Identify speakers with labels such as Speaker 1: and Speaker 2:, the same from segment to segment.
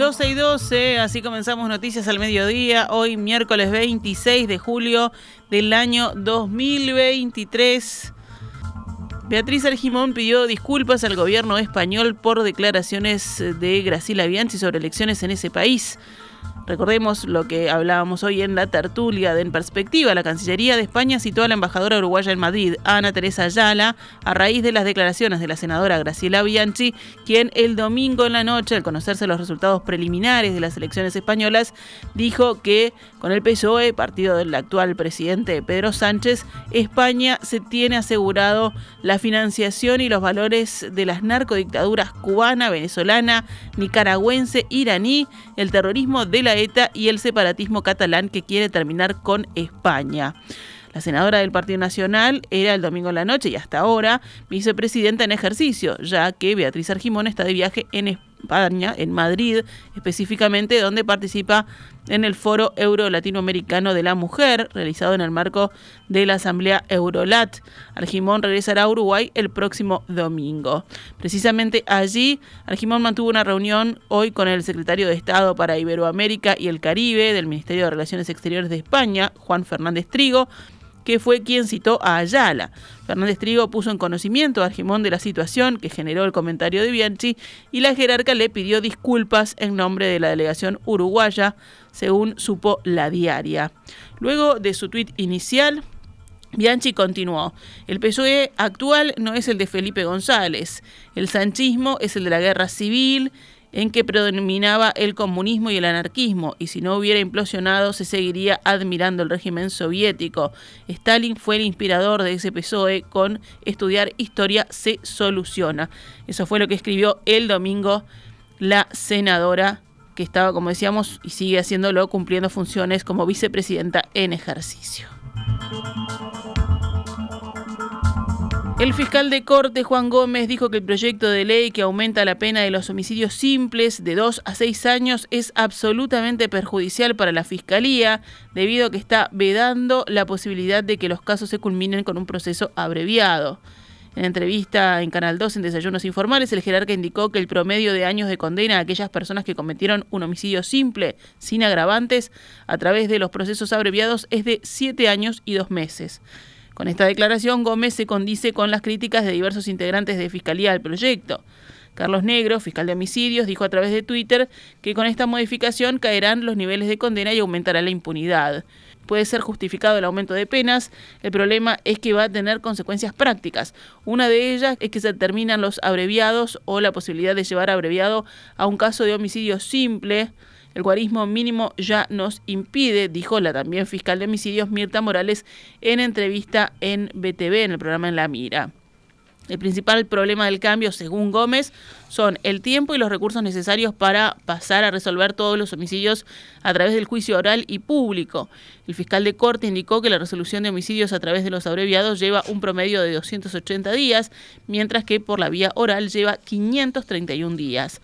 Speaker 1: 12 y 12, así comenzamos Noticias al Mediodía, hoy miércoles 26 de julio del año 2023. Beatriz Argimón pidió disculpas al gobierno español por declaraciones de Graciela Bianchi sobre elecciones en ese país. Recordemos lo que hablábamos hoy en la tertulia de En Perspectiva. La Cancillería de España citó a la embajadora uruguaya en Madrid, Ana Teresa Ayala, a raíz de las declaraciones de la senadora Graciela Bianchi, quien el domingo en la noche, al conocerse los resultados preliminares de las elecciones españolas, dijo que con el PSOE, partido del actual presidente Pedro Sánchez, España se tiene asegurado la financiación y los valores de las narcodictaduras cubana, venezolana, nicaragüense, iraní, el terrorismo de la Y el separatismo catalán que quiere terminar con España. La senadora del Partido Nacional era el domingo en la noche y hasta ahora vicepresidenta en ejercicio, ya que Beatriz Argimón está de viaje en España España, en Madrid específicamente, donde participa en el Foro Euro-Latinoamericano de la Mujer, realizado en el marco de la Asamblea Eurolat. Argimón regresará a Uruguay el próximo domingo. Precisamente allí, Argimón mantuvo una reunión hoy con el secretario de Estado para Iberoamérica y el Caribe del Ministerio de Relaciones Exteriores de España, Juan Fernández Trigo, que fue quien citó a Ayala. Fernández Trigo puso en conocimiento a Argimón de la situación que generó el comentario de Bianchi y la jerarca le pidió disculpas en nombre de la delegación uruguaya, según supo la diaria. Luego de su tuit inicial, Bianchi continuó, el PSOE actual no es el de Felipe González, el sanchismo es el de la guerra civil, en que predominaba el comunismo y el anarquismo, y si no hubiera implosionado se seguiría admirando el régimen soviético. Stalin fue el inspirador de ese PSOE con estudiar historia se soluciona. Eso fue lo que escribió el domingo la senadora que estaba, como decíamos, y sigue haciéndolo, cumpliendo funciones como vicepresidenta en ejercicio. El fiscal de corte Juan Gómez dijo que el proyecto de ley que aumenta la pena de los homicidios simples de 2 a 6 años es absolutamente perjudicial para la fiscalía debido a que está vedando la posibilidad de que los casos se culminen con un proceso abreviado. En entrevista en Canal 2 en Desayunos Informales, el jerarca indicó que el promedio de años de condena a aquellas personas que cometieron un homicidio simple, sin agravantes, a través de los procesos abreviados es de 7 años y 2 meses. Con esta declaración, Gómez se condice con las críticas de diversos integrantes de Fiscalía al proyecto. Carlos Negro, fiscal de homicidios, dijo a través de Twitter que con esta modificación caerán los niveles de condena y aumentará la impunidad. Puede ser justificado el aumento de penas, el problema es que va a tener consecuencias prácticas. Una de ellas es que se terminan los abreviados o la posibilidad de llevar abreviado a un caso de homicidio simple el guarismo mínimo ya nos impide, dijo la también fiscal de homicidios Mirta Morales en entrevista en BTV, en el programa En la Mira. El principal problema del cambio, según Gómez, son el tiempo y los recursos necesarios para pasar a resolver todos los homicidios a través del juicio oral y público. El fiscal de corte indicó que la resolución de homicidios a través de los abreviados lleva un promedio de 280 días, mientras que por la vía oral lleva 531 días.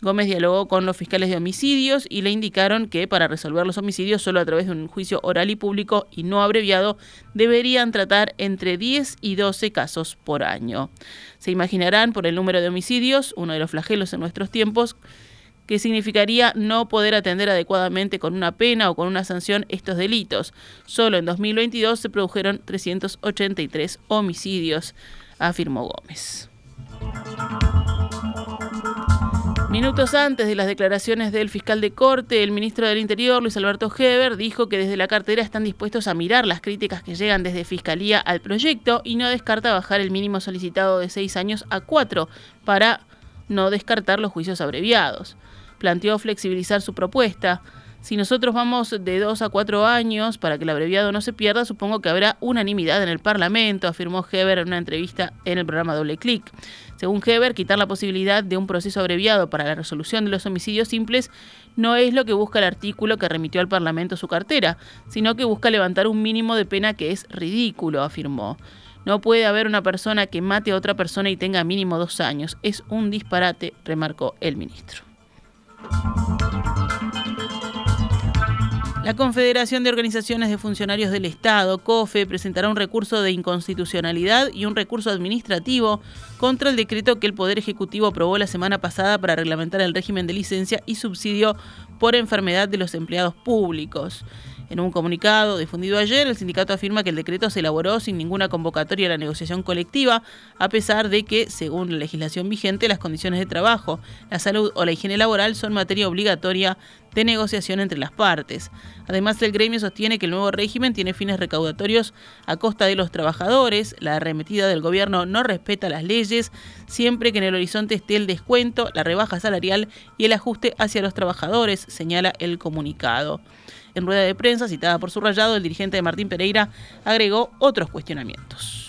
Speaker 1: Gómez dialogó con los fiscales de homicidios y le indicaron que para resolver los homicidios solo a través de un juicio oral y público y no abreviado deberían tratar entre 10 y 12 casos por año. Se imaginarán por el número de homicidios, uno de los flagelos en nuestros tiempos, que significaría no poder atender adecuadamente con una pena o con una sanción estos delitos. Solo en 2022 se produjeron 383 homicidios, afirmó Gómez. Minutos antes de las declaraciones del fiscal de corte, el ministro del Interior, Luis Alberto Heber, dijo que desde la cartera están dispuestos a mirar las críticas que llegan desde Fiscalía al proyecto y no descarta bajar el mínimo solicitado de seis años a cuatro para no descartar los juicios abreviados. Planteó flexibilizar su propuesta. Si nosotros vamos de dos a cuatro años para que el abreviado no se pierda, supongo que habrá unanimidad en el Parlamento, afirmó Heber en una entrevista en el programa Doble Clic. Según Heber, quitar la posibilidad de un proceso abreviado para la resolución de los homicidios simples no es lo que busca el artículo que remitió al Parlamento su cartera, sino que busca levantar un mínimo de pena que es ridículo, afirmó. No puede haber una persona que mate a otra persona y tenga mínimo dos años. Es un disparate, remarcó el ministro. La Confederación de Organizaciones de Funcionarios del Estado, COFE, presentará un recurso de inconstitucionalidad y un recurso administrativo contra el decreto que el Poder Ejecutivo aprobó la semana pasada para reglamentar el régimen de licencia y subsidio por enfermedad de los empleados públicos. En un comunicado difundido ayer, el sindicato afirma que el decreto se elaboró sin ninguna convocatoria a la negociación colectiva, a pesar de que, según la legislación vigente, las condiciones de trabajo, la salud o la higiene laboral son materia obligatoria de negociación entre las partes. Además, el gremio sostiene que el nuevo régimen tiene fines recaudatorios a costa de los trabajadores, la arremetida del gobierno no respeta las leyes, siempre que en el horizonte esté el descuento, la rebaja salarial y el ajuste hacia los trabajadores, señala el comunicado. En rueda de prensa citada por su rayado, el dirigente de Martín Pereira agregó otros cuestionamientos.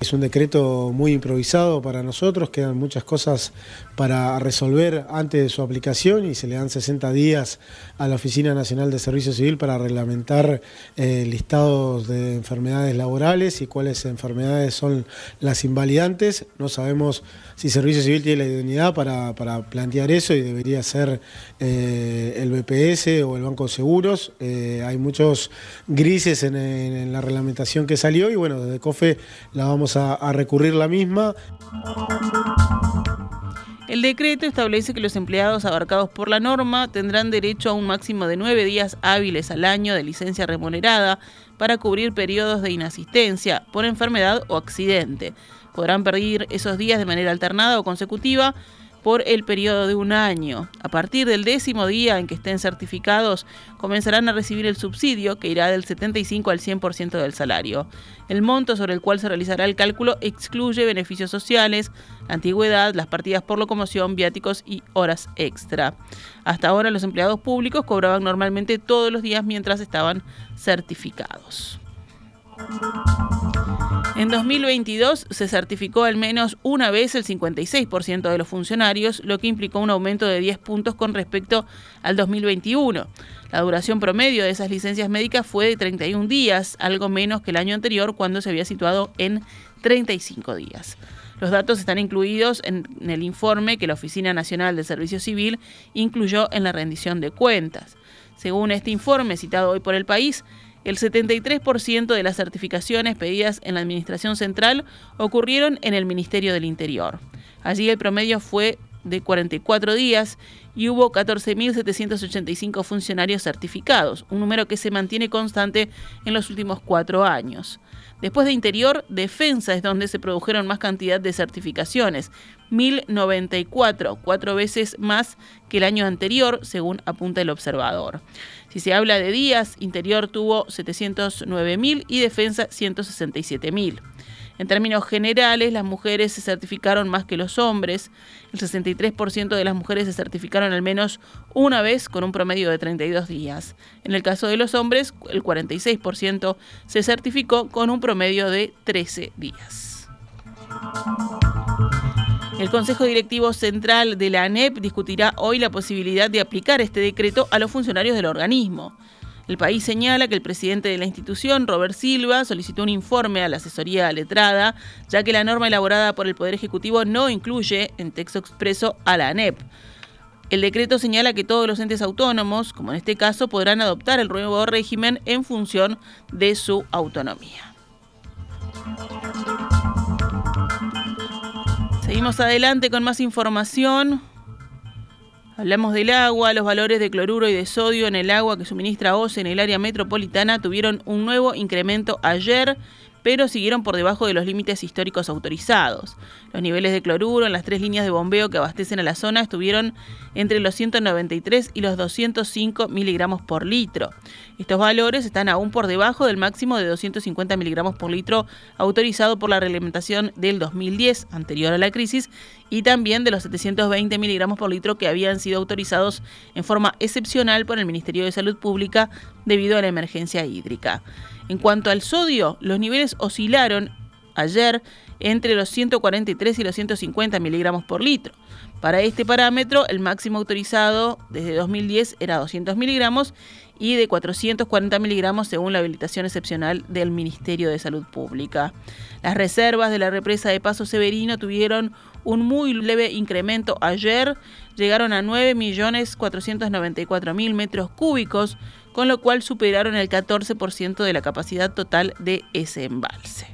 Speaker 2: Es un decreto muy improvisado para nosotros, quedan muchas cosas para resolver antes de su aplicación y se le dan 60 días a la Oficina Nacional de Servicio Civil para reglamentar eh, listados de enfermedades laborales y cuáles enfermedades son las invalidantes. No sabemos si Servicio Civil tiene la idoneidad para, plantear eso y debería ser eh, el BPS o el Banco de Seguros. Eh, hay muchos grises en, en la reglamentación que salió y bueno, desde COFE la vamos a, recurrir la misma.
Speaker 1: El decreto establece que los empleados abarcados por la norma tendrán derecho a un máximo de nueve días hábiles al año de licencia remunerada para cubrir periodos de inasistencia por enfermedad o accidente. Podrán pedir esos días de manera alternada o consecutiva por el periodo de un año. A partir del décimo día en que estén certificados, comenzarán a recibir el subsidio, que irá del 75 al 100% del salario. El monto sobre el cual se realizará el cálculo excluye beneficios sociales, antigüedad, las partidas por locomoción, viáticos y horas extra. Hasta ahora los empleados públicos cobraban normalmente todos los días mientras estaban certificados. En 2022 se certificó al menos una vez el 56% de los funcionarios, lo que implicó un aumento de 10 puntos con respecto al 2021. La duración promedio de esas licencias médicas fue de 31 días, algo menos que el año anterior cuando se había situado en 35 días. Los datos están incluidos en el informe que la Oficina Nacional de Servicio Civil incluyó en la rendición de cuentas. Según este informe citado hoy por el país, el 73% de las certificaciones pedidas en la Administración Central ocurrieron en el Ministerio del Interior. Allí el promedio fue de 44 días y hubo 14.785 funcionarios certificados, un número que se mantiene constante en los últimos cuatro años. Después de Interior, Defensa es donde se produjeron más cantidad de certificaciones, 1.094, cuatro veces más que el año anterior, según apunta el observador. Si se habla de días, Interior tuvo 709.000 y Defensa 167.000. En términos generales, las mujeres se certificaron más que los hombres. El 63% de las mujeres se certificaron al menos una vez con un promedio de 32 días. En el caso de los hombres, el 46% se certificó con un promedio de 13 días. El Consejo Directivo Central de la ANEP discutirá hoy la posibilidad de aplicar este decreto a los funcionarios del organismo. El país señala que el presidente de la institución, Robert Silva, solicitó un informe a la asesoría letrada, ya que la norma elaborada por el Poder Ejecutivo no incluye en texto expreso a la ANEP. El decreto señala que todos los entes autónomos, como en este caso, podrán adoptar el nuevo régimen en función de su autonomía. Seguimos adelante con más información. Hablamos del agua, los valores de cloruro y de sodio en el agua que suministra OCE en el área metropolitana tuvieron un nuevo incremento ayer pero siguieron por debajo de los límites históricos autorizados. Los niveles de cloruro en las tres líneas de bombeo que abastecen a la zona estuvieron entre los 193 y los 205 miligramos por litro. Estos valores están aún por debajo del máximo de 250 miligramos por litro autorizado por la reglamentación del 2010, anterior a la crisis, y también de los 720 miligramos por litro que habían sido autorizados en forma excepcional por el Ministerio de Salud Pública debido a la emergencia hídrica. En cuanto al sodio, los niveles oscilaron ayer entre los 143 y los 150 miligramos por litro. Para este parámetro, el máximo autorizado desde 2010 era 200 miligramos y de 440 miligramos según la habilitación excepcional del Ministerio de Salud Pública. Las reservas de la represa de Paso Severino tuvieron un muy leve incremento ayer, llegaron a 9.494.000 metros cúbicos, con lo cual superaron el 14% de la capacidad total de ese embalse.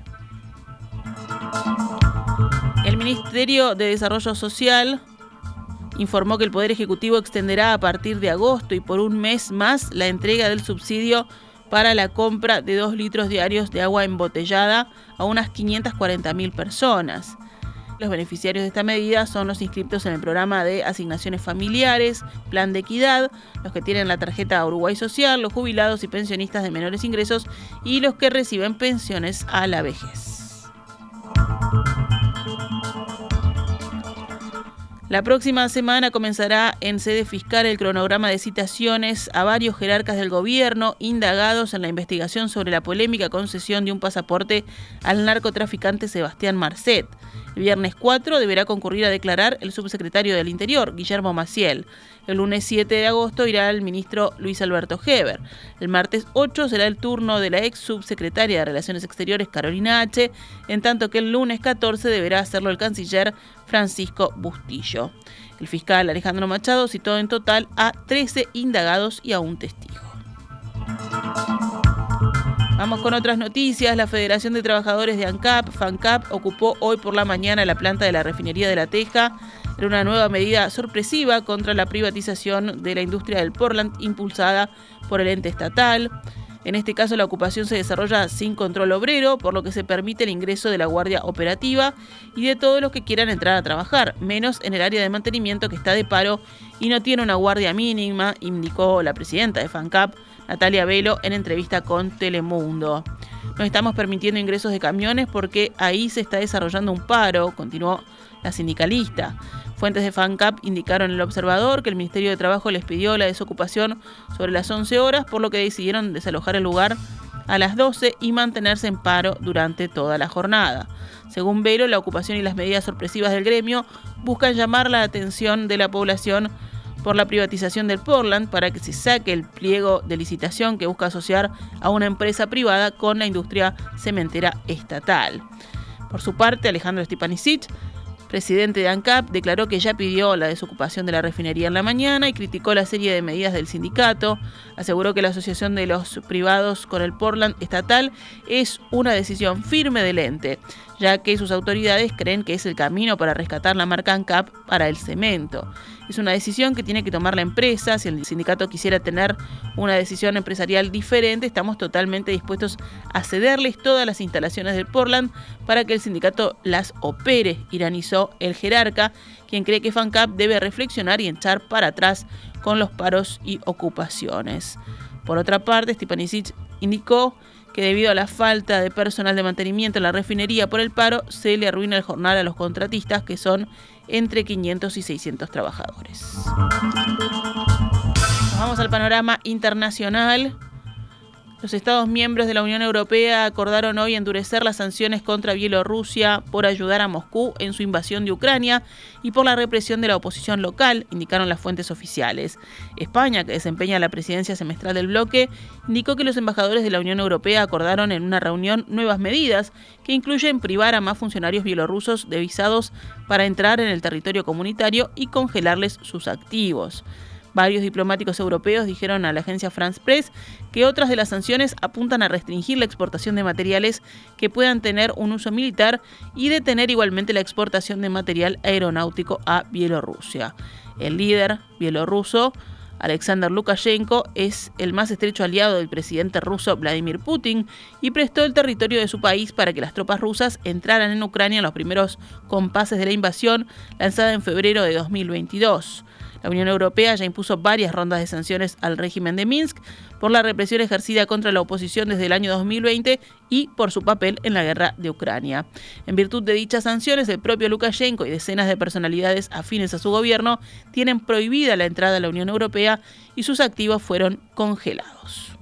Speaker 1: El Ministerio de Desarrollo Social informó que el Poder Ejecutivo extenderá a partir de agosto y por un mes más la entrega del subsidio para la compra de 2 litros diarios de agua embotellada a unas 540.000 personas. Los beneficiarios de esta medida son los inscritos en el programa de asignaciones familiares, plan de equidad, los que tienen la tarjeta Uruguay Social, los jubilados y pensionistas de menores ingresos y los que reciben pensiones a la vejez. La próxima semana comenzará en sede fiscal el cronograma de citaciones a varios jerarcas del gobierno indagados en la investigación sobre la polémica concesión de un pasaporte al narcotraficante Sebastián Marcet. El viernes 4 deberá concurrir a declarar el subsecretario del Interior, Guillermo Maciel. El lunes 7 de agosto irá el ministro Luis Alberto Heber. El martes 8 será el turno de la ex subsecretaria de Relaciones Exteriores, Carolina H., en tanto que el lunes 14 deberá hacerlo el canciller Francisco Bustillo. El fiscal Alejandro Machado citó en total a 13 indagados y a un testigo. Vamos con otras noticias. La Federación de Trabajadores de ANCAP, FANCAP, ocupó hoy por la mañana la planta de la refinería de La Teja. Era una nueva medida sorpresiva contra la privatización de la industria del Portland impulsada por el ente estatal. En este caso la ocupación se desarrolla sin control obrero, por lo que se permite el ingreso de la guardia operativa y de todos los que quieran entrar a trabajar, menos en el área de mantenimiento que está de paro y no tiene una guardia mínima, indicó la presidenta de FANCAP, Natalia Velo en entrevista con Telemundo. No estamos permitiendo ingresos de camiones porque ahí se está desarrollando un paro, continuó la sindicalista. Fuentes de FANCAP indicaron el observador que el Ministerio de Trabajo les pidió la desocupación sobre las 11 horas, por lo que decidieron desalojar el lugar a las 12 y mantenerse en paro durante toda la jornada. Según Velo, la ocupación y las medidas sorpresivas del gremio buscan llamar la atención de la población por la privatización del Portland para que se saque el pliego de licitación que busca asociar a una empresa privada con la industria cementera estatal. Por su parte, Alejandro Stepanisic, presidente de ANCAP, declaró que ya pidió la desocupación de la refinería en la mañana y criticó la serie de medidas del sindicato. Aseguró que la asociación de los privados con el Portland estatal es una decisión firme del ente, ya que sus autoridades creen que es el camino para rescatar la marca ANCAP para el cemento. Es una decisión que tiene que tomar la empresa. Si el sindicato quisiera tener una decisión empresarial diferente, estamos totalmente dispuestos a cederles todas las instalaciones del Portland para que el sindicato las opere, iranizó el jerarca, quien cree que FANCAP debe reflexionar y echar para atrás con los paros y ocupaciones. Por otra parte, Stepanisic indicó que debido a la falta de personal de mantenimiento en la refinería por el paro, se le arruina el jornal a los contratistas, que son entre 500 y 600 trabajadores. Vamos al panorama internacional. Los Estados miembros de la Unión Europea acordaron hoy endurecer las sanciones contra Bielorrusia por ayudar a Moscú en su invasión de Ucrania y por la represión de la oposición local, indicaron las fuentes oficiales. España, que desempeña la presidencia semestral del bloque, indicó que los embajadores de la Unión Europea acordaron en una reunión nuevas medidas que incluyen privar a más funcionarios bielorrusos de visados para entrar en el territorio comunitario y congelarles sus activos. Varios diplomáticos europeos dijeron a la agencia France Press que otras de las sanciones apuntan a restringir la exportación de materiales que puedan tener un uso militar y detener igualmente la exportación de material aeronáutico a Bielorrusia. El líder bielorruso, Alexander Lukashenko, es el más estrecho aliado del presidente ruso Vladimir Putin y prestó el territorio de su país para que las tropas rusas entraran en Ucrania en los primeros compases de la invasión lanzada en febrero de 2022. La Unión Europea ya impuso varias rondas de sanciones al régimen de Minsk por la represión ejercida contra la oposición desde el año 2020 y por su papel en la guerra de Ucrania. En virtud de dichas sanciones, el propio Lukashenko y decenas de personalidades afines a su gobierno tienen prohibida la entrada a la Unión Europea y sus activos fueron congelados.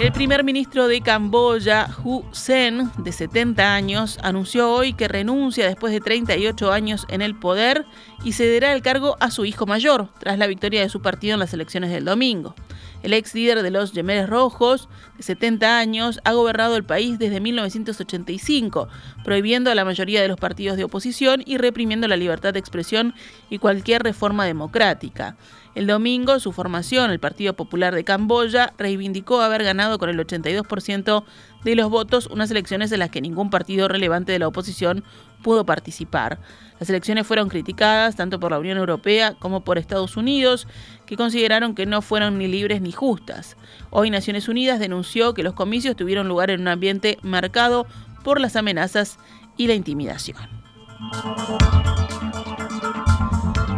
Speaker 1: El primer ministro de Camboya, Hu Sen, de 70 años, anunció hoy que renuncia después de 38 años en el poder y cederá el cargo a su hijo mayor, tras la victoria de su partido en las elecciones del domingo. El ex líder de los Yemeres Rojos, 70 años, ha gobernado el país desde 1985, prohibiendo a la mayoría de los partidos de oposición y reprimiendo la libertad de expresión y cualquier reforma democrática. El domingo, su formación, el Partido Popular de Camboya, reivindicó haber ganado con el 82% de los votos unas elecciones en las que ningún partido relevante de la oposición pudo participar. Las elecciones fueron criticadas tanto por la Unión Europea como por Estados Unidos, que consideraron que no fueron ni libres ni justas. Hoy Naciones Unidas denunció que los comicios tuvieron lugar en un ambiente marcado por las amenazas y la intimidación.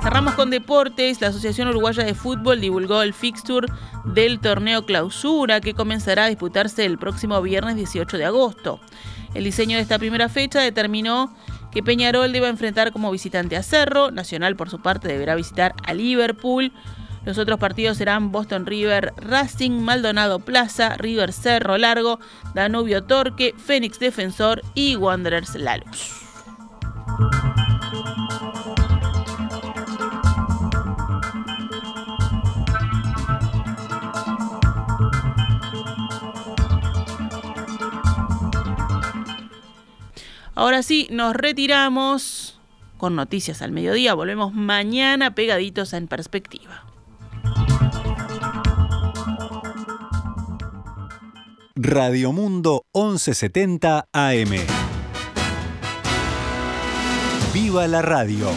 Speaker 1: Cerramos con deportes. La Asociación Uruguaya de Fútbol divulgó el fixture del torneo clausura que comenzará a disputarse el próximo viernes 18 de agosto. El diseño de esta primera fecha determinó que Peñarol deba enfrentar como visitante a Cerro, Nacional por su parte deberá visitar a Liverpool. Los otros partidos serán Boston River Racing, Maldonado Plaza, River Cerro Largo, Danubio Torque, Fénix Defensor y Wanderers Lalos. Ahora sí, nos retiramos con noticias al mediodía. Volvemos mañana pegaditos en perspectiva.
Speaker 3: Radio Mundo 1170 AM. ¡Viva la radio!